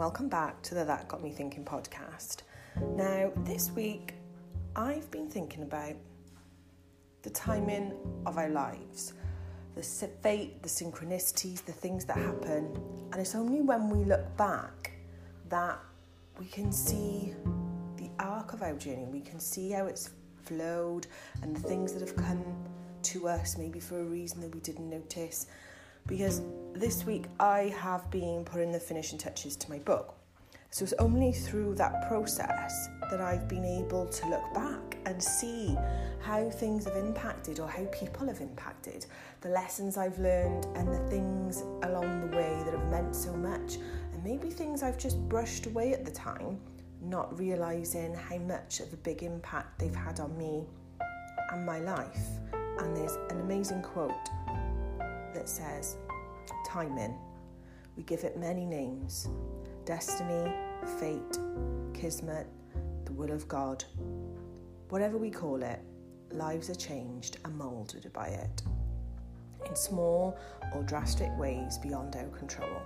welcome back to the That Got Me Thinking podcast. Now, this week I've been thinking about the timing of our lives, the fate, the synchronicities, the things that happen, and it's only when we look back that we can see the arc of our journey, we can see how it's flowed and the things that have come to us, maybe for a reason that we didn't notice because this week I have been putting the finishing touches to my book. So it's only through that process that I've been able to look back and see how things have impacted or how people have impacted, the lessons I've learned and the things along the way that have meant so much, and maybe things I've just brushed away at the time, not realizing how much of a big impact they've had on me and my life. And there's an amazing quote that says, timing. We give it many names destiny, fate, kismet, the will of God. Whatever we call it, lives are changed and moulded by it. In small or drastic ways beyond our control.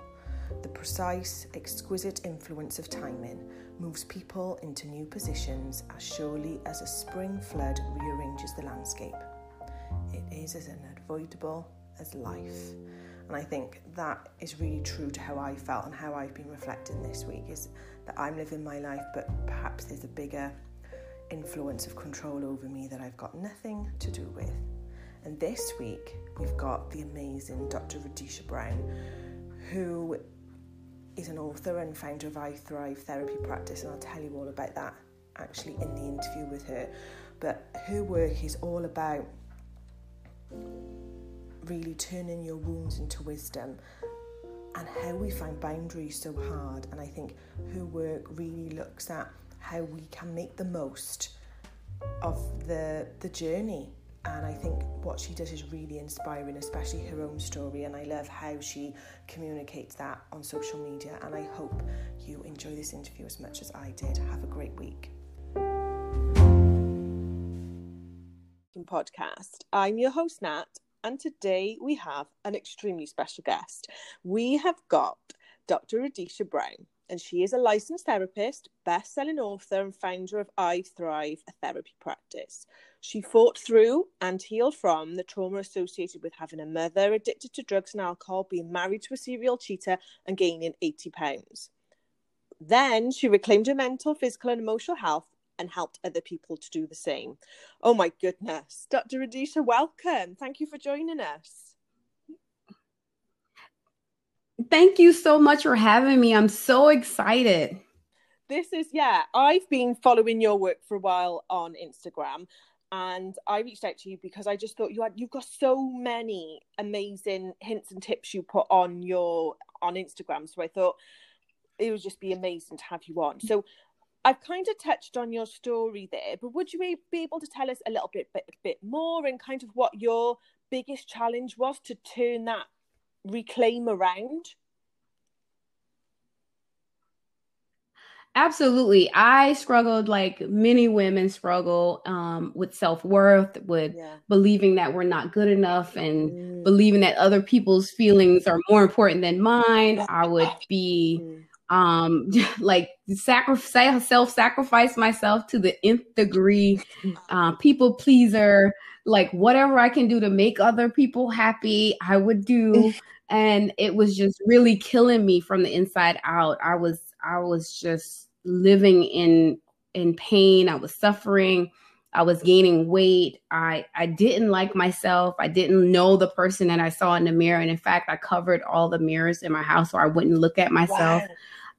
The precise, exquisite influence of timing moves people into new positions as surely as a spring flood rearranges the landscape. It is as unavoidable as life. And I think that is really true to how I felt and how I've been reflecting this week is that I'm living my life, but perhaps there's a bigger influence of control over me that I've got nothing to do with. And this week, we've got the amazing Dr. Radisha Brown, who is an author and founder of I Thrive Therapy Practice, and I'll tell you all about that actually in the interview with her. But her work is all about really turning your wounds into wisdom and how we find boundaries so hard. And I think her work really looks at how we can make the most of the the journey. And I think what she does is really inspiring, especially her own story. And I love how she communicates that on social media. And I hope you enjoy this interview as much as I did. Have a great week. Podcast. I'm your host, Nat, and today we have an extremely special guest. We have got Dr. Radisha Brown, and she is a licensed therapist, best selling author, and founder of I Thrive, a therapy practice. She fought through and healed from the trauma associated with having a mother addicted to drugs and alcohol, being married to a serial cheater, and gaining 80 pounds. Then she reclaimed her mental, physical, and emotional health and helped other people to do the same. Oh my goodness. Dr. Radisha, welcome. Thank you for joining us. Thank you so much for having me. I'm so excited. This is, yeah, I've been following your work for a while on Instagram and I reached out to you because I just thought you had you've got so many amazing hints and tips you put on your on Instagram. So I thought it would just be amazing to have you on. So I've kind of touched on your story there, but would you be able to tell us a little bit, bit, bit more and kind of what your biggest challenge was to turn that reclaim around? Absolutely. I struggled like many women struggle um, with self worth, with yeah. believing that we're not good enough and mm. believing that other people's feelings are more important than mine. I would be mm um like sacrifice self-sacrifice myself to the nth degree uh, people pleaser like whatever i can do to make other people happy i would do. And it was just really killing me from the inside out. I was i was just living in in pain. I was suffering. I was gaining weight. I i didn't like myself. I didn't know the person that i saw in the mirror. And in fact i covered all the mirrors in my house so i wouldn't look at myself. Wow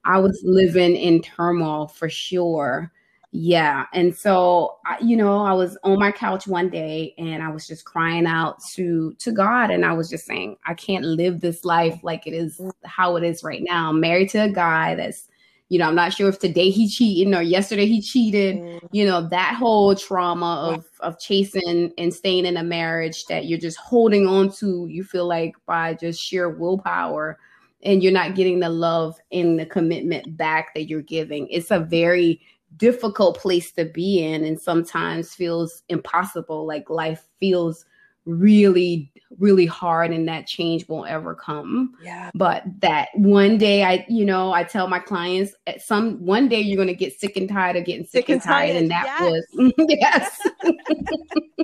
I was living in turmoil for sure. Yeah. And so, you know, I was on my couch one day and I was just crying out to to God and I was just saying, I can't live this life like it is how it is right now. I'm married to a guy that's you know, I'm not sure if today he cheated or yesterday he cheated. Mm. You know, that whole trauma of of chasing and staying in a marriage that you're just holding on to, you feel like by just sheer willpower and you're not getting the love and the commitment back that you're giving. It's a very difficult place to be in and sometimes feels impossible. Like life feels really really hard and that change won't ever come. Yeah. But that one day i you know i tell my clients at some one day you're going to get sick and tired of getting sick, sick and, tired, tired, and that yes. was yes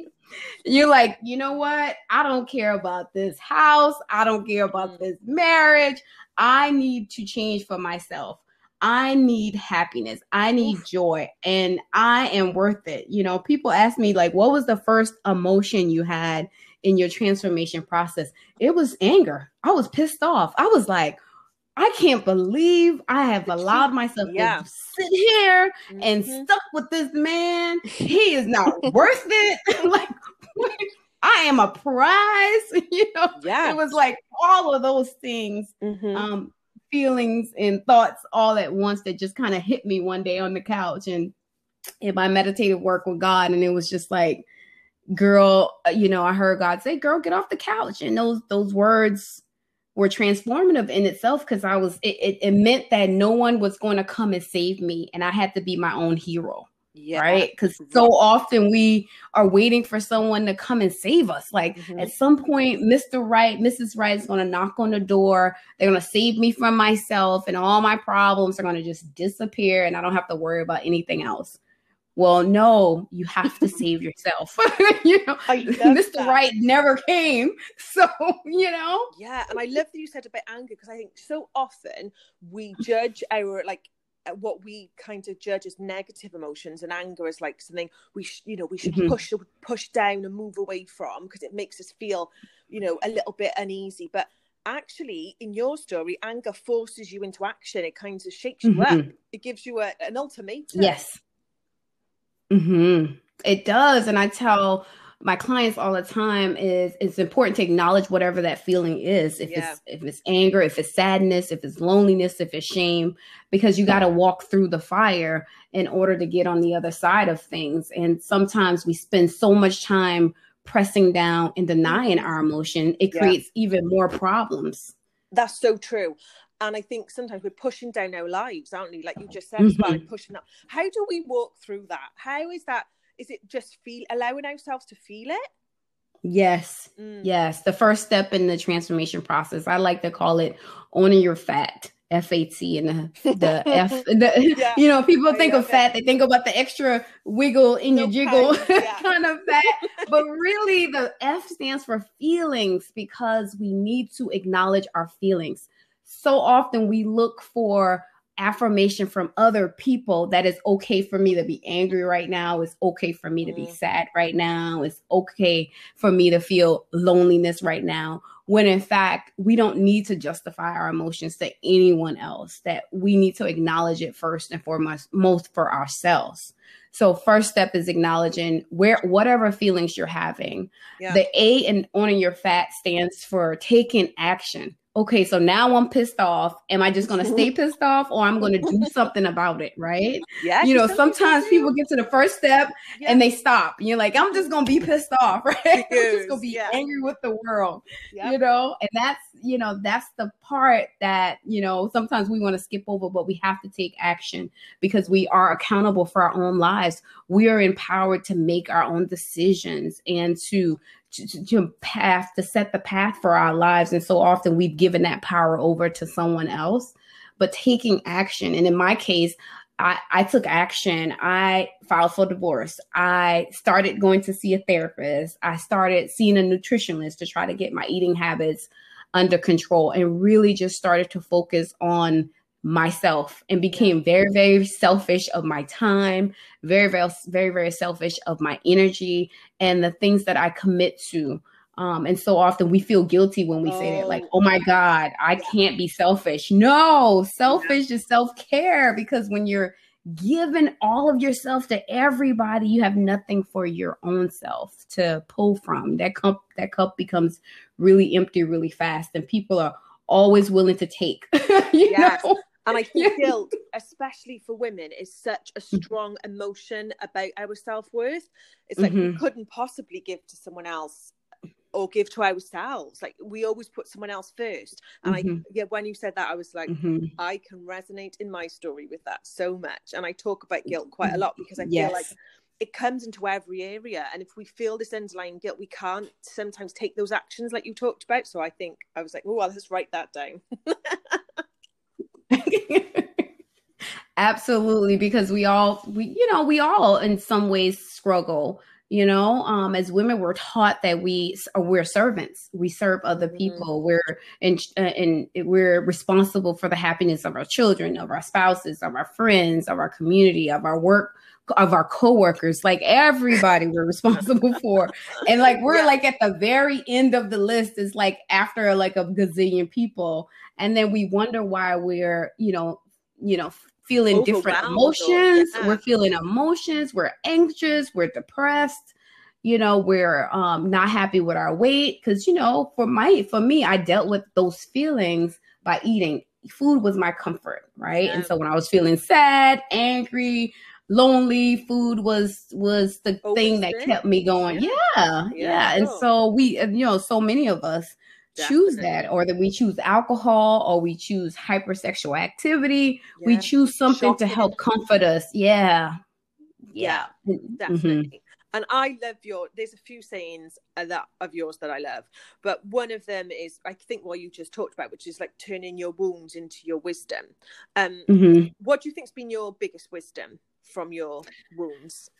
you're like you know what i don't care about this house i don't care about mm. this marriage i need to change for myself I need happiness. I need joy and I am worth it. You know, people ask me like what was the first emotion you had in your transformation process? It was anger. I was pissed off. I was like, I can't believe I have allowed myself yeah. to sit here mm-hmm. and stuck with this man. He is not worth it. like I am a prize. you know, yeah. It was like all of those things. Mm-hmm. Um, feelings and thoughts all at once that just kind of hit me one day on the couch and in my meditative work with God. And it was just like, girl, uh, you know, I heard God say, girl, get off the couch. And those, those words were transformative in itself because I was, it, it, it meant that no one was going to come and save me. And I had to be my own hero. Yeah. Right. Because so often we are waiting for someone to come and save us. Like mm-hmm. at some point, Mr. Right, Mrs. Right is going to knock on the door. They're going to save me from myself, and all my problems are going to just disappear, and I don't have to worry about anything else. Well, no, you have to save yourself. you know, Mr. That. Right never came. So, you know. Yeah. And I love that you said about anger because I think so often we judge our like what we kind of judge as negative emotions and anger is like something we sh- you know we should mm-hmm. push push down and move away from because it makes us feel you know a little bit uneasy but actually in your story anger forces you into action it kind of shakes you mm-hmm. up it gives you a, an ultimatum yes mm-hmm. it does and i tell my clients all the time is it's important to acknowledge whatever that feeling is if yeah. it's if it's anger if it's sadness if it's loneliness if it's shame because you got to walk through the fire in order to get on the other side of things and sometimes we spend so much time pressing down and denying our emotion it creates even more problems that's so true and I think sometimes we're pushing down our lives, aren't we? Like you just said, mm-hmm. pushing up. How do we walk through that? How is that? Is it just feel allowing ourselves to feel it yes mm. yes the first step in the transformation process i like to call it owning your fat FAT and the, the F, the, yeah. you know, people think of fat, they think about the extra wiggle in no your jiggle yeah. kind of fat, but really the F stands for feelings because we need to acknowledge our feelings. So often we look for affirmation from other people that it's okay for me to be angry right now. It's okay for me to be mm. sad right now. It's okay for me to feel loneliness right now. When in fact, we don't need to justify our emotions to anyone else, that we need to acknowledge it first and foremost most for ourselves. So first step is acknowledging where whatever feelings you're having. Yeah. The A in owning your fat stands for taking action okay, so now I'm pissed off. Am I just going to stay pissed off or I'm going to do something about it? Right. Yeah. You know, sometimes people get to the first step yeah. and they stop. And you're like, I'm just going to be pissed off. Right. I'm just going to be yeah. angry with the world, yep. you know, and that's, you know, that's the part that, you know, sometimes we want to skip over, but we have to take action because we are accountable for our own lives. We are empowered to make our own decisions and to to, to path to set the path for our lives and so often we've given that power over to someone else but taking action and in my case I, I took action. I filed for divorce. I started going to see a therapist. I started seeing a nutritionist to try to get my eating habits under control and really just started to focus on myself and became very very selfish of my time very very very very selfish of my energy and the things that i commit to. Um, and so often we feel guilty when we oh. say that like oh. My god i can't be selfish. No selfish is self-care because when you're giving all of yourself to everybody you have nothing for your own self to pull from. That cup that cup becomes really empty really fast and people are always willing to take you yes. know and I think guilt, especially for women, is such a mm. strong emotion about our self worth. It's like mm-hmm. we couldn't possibly give to someone else or give to ourselves. Like we always put someone else first. And mm-hmm. I, yeah, when you said that, I was like, mm-hmm. I can resonate in my story with that so much. And I talk about guilt quite a lot because I yes. feel like it comes into every area and if we feel this underlying guilt we can't sometimes take those actions like you talked about so i think i was like oh well let's write that down absolutely because we all we you know we all in some ways struggle you know um as women we're taught that we we're servants we serve other mm-hmm. people mm-hmm. we're and uh, and we're responsible for the happiness of our children of our spouses of our friends of our community of our work of our coworkers, like everybody we're responsible for. And like we're yeah. like at the very end of the list is like after like a gazillion people. And then we wonder why we're, you know, you know, feeling different emotions. Yeah. We're feeling emotions, we're anxious, we're depressed, you know, we're um not happy with our weight. Cause you know, for my for me, I dealt with those feelings by eating. Food was my comfort, right? Yeah. And so when I was feeling sad, angry, lonely food was was the thing that kept me going yeah yeah, yeah. yeah. and so we you know so many of us Definitely. choose that or that we choose alcohol or we choose hypersexual activity yeah. we choose something to help comfort us yeah yeah, yeah mm-hmm. definitely mm-hmm. and i love your there's a few sayings that of yours that i love but one of them is i think what you just talked about which is like turning your wounds into your wisdom um mm-hmm. what do you think's been your biggest wisdom from your wounds?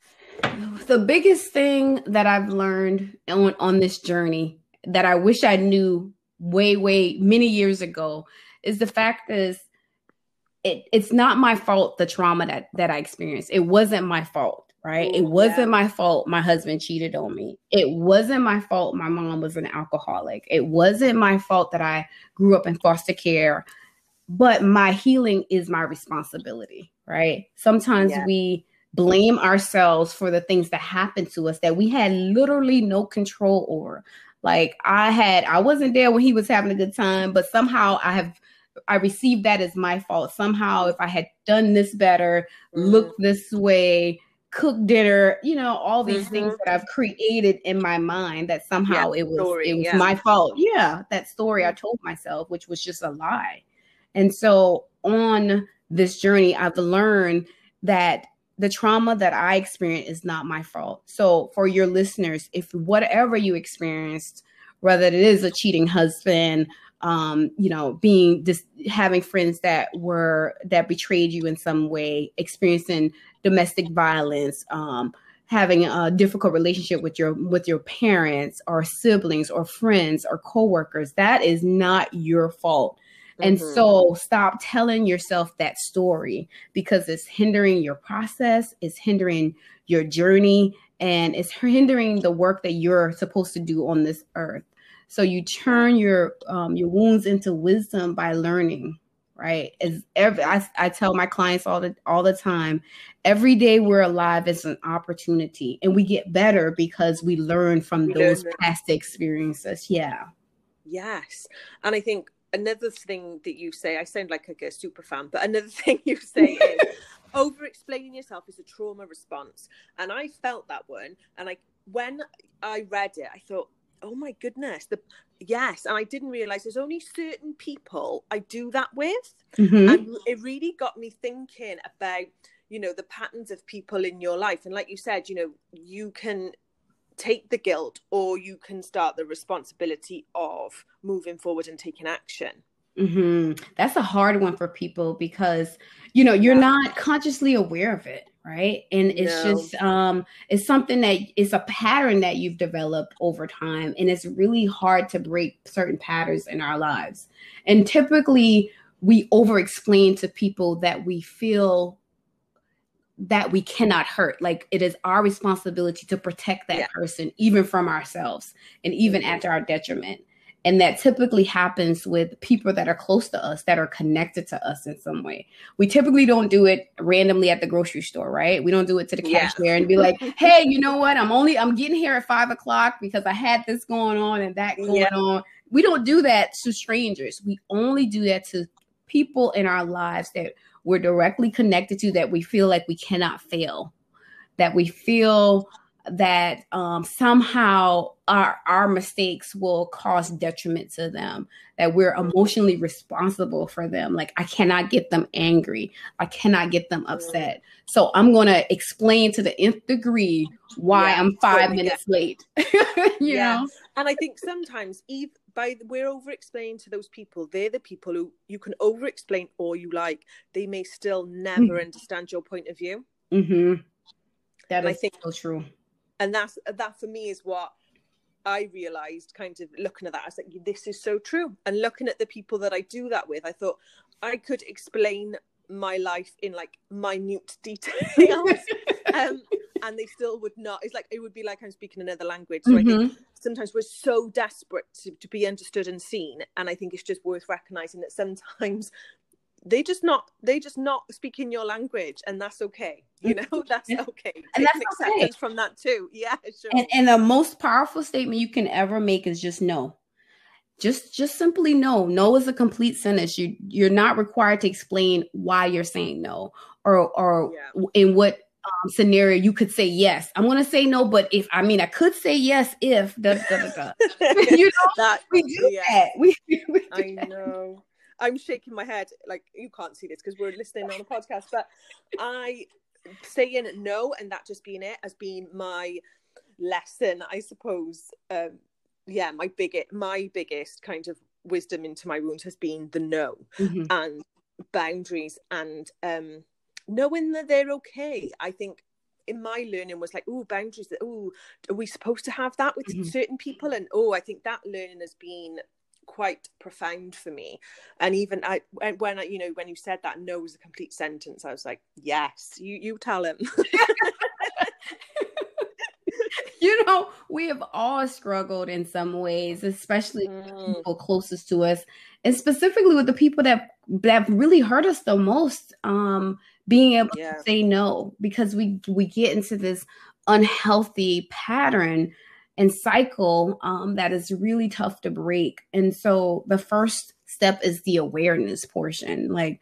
The biggest thing that I've learned on, on this journey that I wish I knew way, way many years ago is the fact is it, it's not my fault the trauma that that I experienced. It wasn't my fault, right? It wasn't yeah. my fault my husband cheated on me. It wasn't my fault my mom was an alcoholic. It wasn't my fault that I grew up in foster care. But my healing is my responsibility right? Sometimes yeah. we blame ourselves for the things that happened to us that we had literally no control over. Like I had, I wasn't there when he was having a good time, but somehow I have, I received that as my fault. Somehow, if I had done this better, mm-hmm. looked this way, cooked dinner, you know, all these mm-hmm. things that I've created in my mind that somehow yeah, it was story, it was yeah. my fault. Yeah, that story I mm-hmm. told myself, which was just a lie. And so on this journey, I've learned that the trauma that I experienced is not my fault. So, for your listeners, if whatever you experienced, whether it is a cheating husband, um, you know, being just having friends that were that betrayed you in some way, experiencing domestic violence, um, having a difficult relationship with your with your parents or siblings or friends or coworkers, that is not your fault. And mm-hmm. so stop telling yourself that story because it's hindering your process, it's hindering your journey, and it's hindering the work that you're supposed to do on this earth. So you turn your um, your wounds into wisdom by learning, right? As every I, I tell my clients all the all the time, every day we're alive is an opportunity, and we get better because we learn from those past experiences. Yeah. Yes, and I think another thing that you say, I sound like a super fan, but another thing you say is over explaining yourself is a trauma response. And I felt that one. And I, when I read it, I thought, oh my goodness, the yes. And I didn't realize there's only certain people I do that with. Mm-hmm. And it really got me thinking about, you know, the patterns of people in your life. And like you said, you know, you can take the guilt or you can start the responsibility of moving forward and taking action mm-hmm. that's a hard one for people because you know you're not consciously aware of it right and it's no. just um it's something that it's a pattern that you've developed over time and it's really hard to break certain patterns in our lives and typically we over explain to people that we feel that we cannot hurt. Like it is our responsibility to protect that yeah. person, even from ourselves and even at our detriment. And that typically happens with people that are close to us, that are connected to us in some way. We typically don't do it randomly at the grocery store, right? We don't do it to the cashier and be like, hey, you know what? I'm only, I'm getting here at five o'clock because I had this going on and that going yeah. on. We don't do that to strangers. We only do that to people in our lives that we're directly connected to that we feel like we cannot fail, that we feel that um, somehow our our mistakes will cause detriment to them that we're emotionally responsible for them. Like i cannot get them angry. I cannot get them upset. So i'm going to explain to the nth degree why yeah, i'm five totally minutes late. You yeah. know? and i think sometimes even by we're over explaining to those people they're the people who you can over explain all you like they may still never mm-hmm. understand your point of view mm-hmm. That is I think so true and that's that for me is what I realized kind of looking at that. I was like, this is so true. And looking at the people that I do that with, I thought I could explain my life in like minute details. um, and they still would not. It's like it would be like I'm speaking another language. So mm-hmm. I think mm-hmm. sometimes we're so desperate to, to be understood and seen. And I think it's just worth recognizing that sometimes they just not they just not speaking your language and that's okay you know that's okay and that's acceptance okay. from that too yeah sure and, and the most powerful statement you can ever make is just no just just simply no no is a complete sentence you you're not required to explain why you're saying no or or yeah. in what um, scenario you could say yes i'm to say no but if i mean i could say yes if da, da, da, you know that we do yeah. that we, we do i know I'm shaking my head like you can't see this because we're listening on a podcast, but I saying no and that just being it has been my lesson, I suppose. Um, yeah, my biggest my biggest kind of wisdom into my wounds has been the no mm-hmm. and boundaries and um knowing that they're okay. I think in my learning was like, oh, boundaries. Oh, are we supposed to have that with mm-hmm. certain people? And oh, I think that learning has been quite profound for me and even i when i you know when you said that no was a complete sentence i was like yes you you tell him you know we have all struggled in some ways especially mm. people closest to us and specifically with the people that that really hurt us the most um being able yeah. to say no because we we get into this unhealthy pattern and cycle um, that is really tough to break. And so the first step is the awareness portion. Like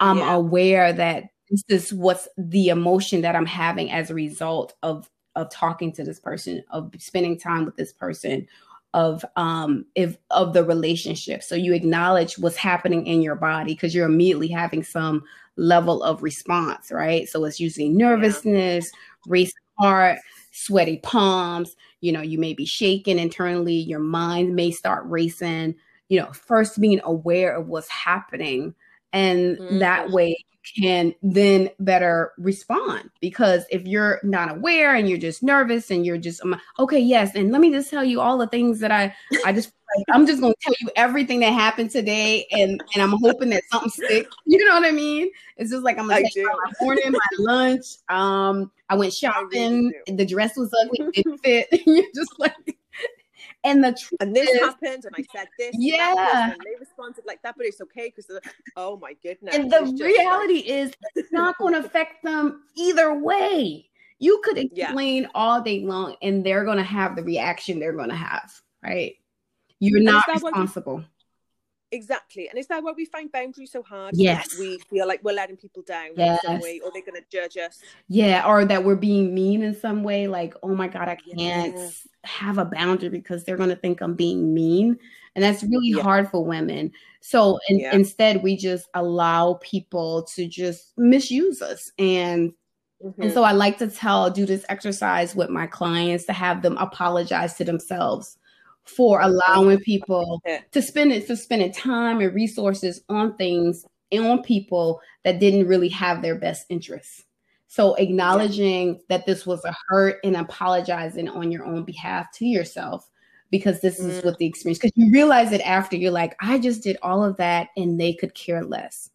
I'm yeah. aware that this is what's the emotion that I'm having as a result of of talking to this person, of spending time with this person, of um if of the relationship. So you acknowledge what's happening in your body because you're immediately having some level of response, right? So it's usually nervousness, yeah. racing heart, sweaty palms, you know, you may be shaking internally, your mind may start racing, you know, first being aware of what's happening. And mm-hmm. that way can then better respond. Because if you're not aware and you're just nervous and you're just, okay, yes. And let me just tell you all the things that I, I just like, I'm just gonna tell you everything that happened today, and and I'm hoping that something sticks. You know what I mean? It's just like I'm gonna take my morning, my lunch. Um, I went shopping. I the dress was ugly, didn't fit. You're just like, and the truth and this is, happened, and I said this. Yeah, and they responded like that, but it's okay because oh my goodness. And the reality like... is, it's not going to affect them either way. You could explain yeah. all day long, and they're going to have the reaction they're going to have, right? You're not responsible. Exactly. And is that why we find boundaries so hard? Yes. We feel like we're letting people down yes. in some way or they're going to judge us. Yeah. Or that we're being mean in some way. Like, oh my God, I can't yeah. have a boundary because they're going to think I'm being mean. And that's really yeah. hard for women. So in, yeah. instead, we just allow people to just misuse us. And Mm-hmm. And so I like to tell, do this exercise with my clients to have them apologize to themselves for allowing people to spend it for spending time and resources on things and on people that didn't really have their best interests. So acknowledging that this was a hurt and apologizing on your own behalf to yourself because this mm. is what the experience because you realize it after you're like, I just did all of that and they could care less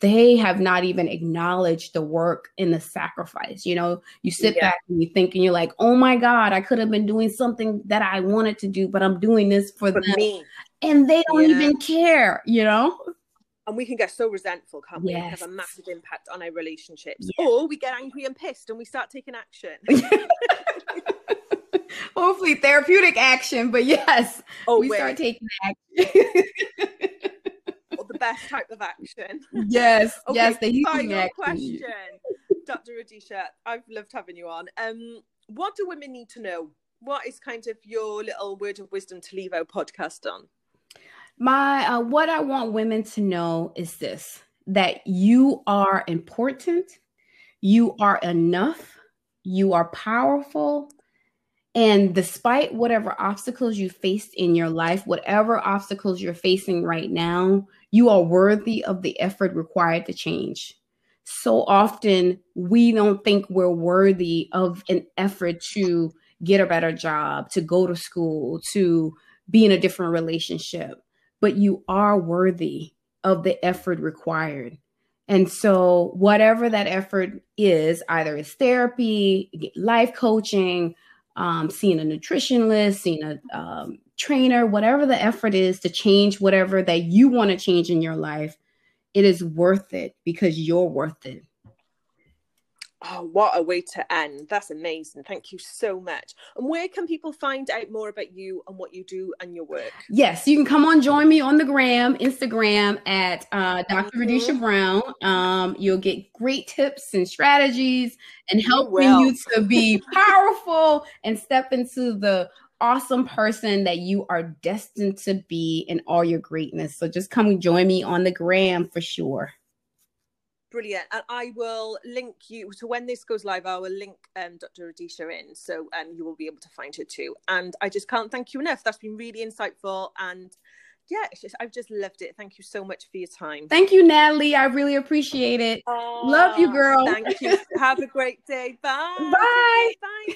they have not even acknowledged the work and the sacrifice. You know, you sit yeah. back and you think, and you're like, oh my God, I could have been doing something that I wanted to do, but I'm doing this for, for them. Me. And they don't yeah. even care, you know? And we can get so resentful, can't we? Yes. have a massive impact on our relationships. Yes. Or we get angry and pissed and we start taking action. Hopefully therapeutic action, but yes, oh, we wait. start taking action best type of action. Yes, okay, yes, the action. question, Dr. Radisha. I've loved having you on. Um, what do women need to know? What is kind of your little word of wisdom to leave our podcast on? My uh, what I want women to know is this: that you are important, you are enough, you are powerful, and despite whatever obstacles you faced in your life, whatever obstacles you're facing right now, you are worthy of the effort required to change. So often we don't think we're worthy of an effort to get a better job, to go to school, to be in a different relationship, but you are worthy of the effort required. And so, whatever that effort is, either it's therapy, life coaching, um, seeing a nutritionist, seeing a um, trainer, whatever the effort is to change whatever that you want to change in your life, it is worth it because you're worth it. Oh, what a way to end. That's amazing. Thank you so much. And where can people find out more about you and what you do and your work? Yes, you can come on, join me on the gram, Instagram at uh, Dr. Mm-hmm. Radisha Brown. Um, you'll get great tips and strategies and helping you, you to be powerful and step into the awesome person that you are destined to be in all your greatness. So just come join me on the gram for sure. Brilliant. And I will link you. So when this goes live, I will link um, Dr. Radisha in. So um, you will be able to find her too. And I just can't thank you enough. That's been really insightful. And yeah, just, I've just loved it. Thank you so much for your time. Thank you, Natalie. I really appreciate it. Love you, girl. Thank you. Have a great day. Bye. Bye. Bye.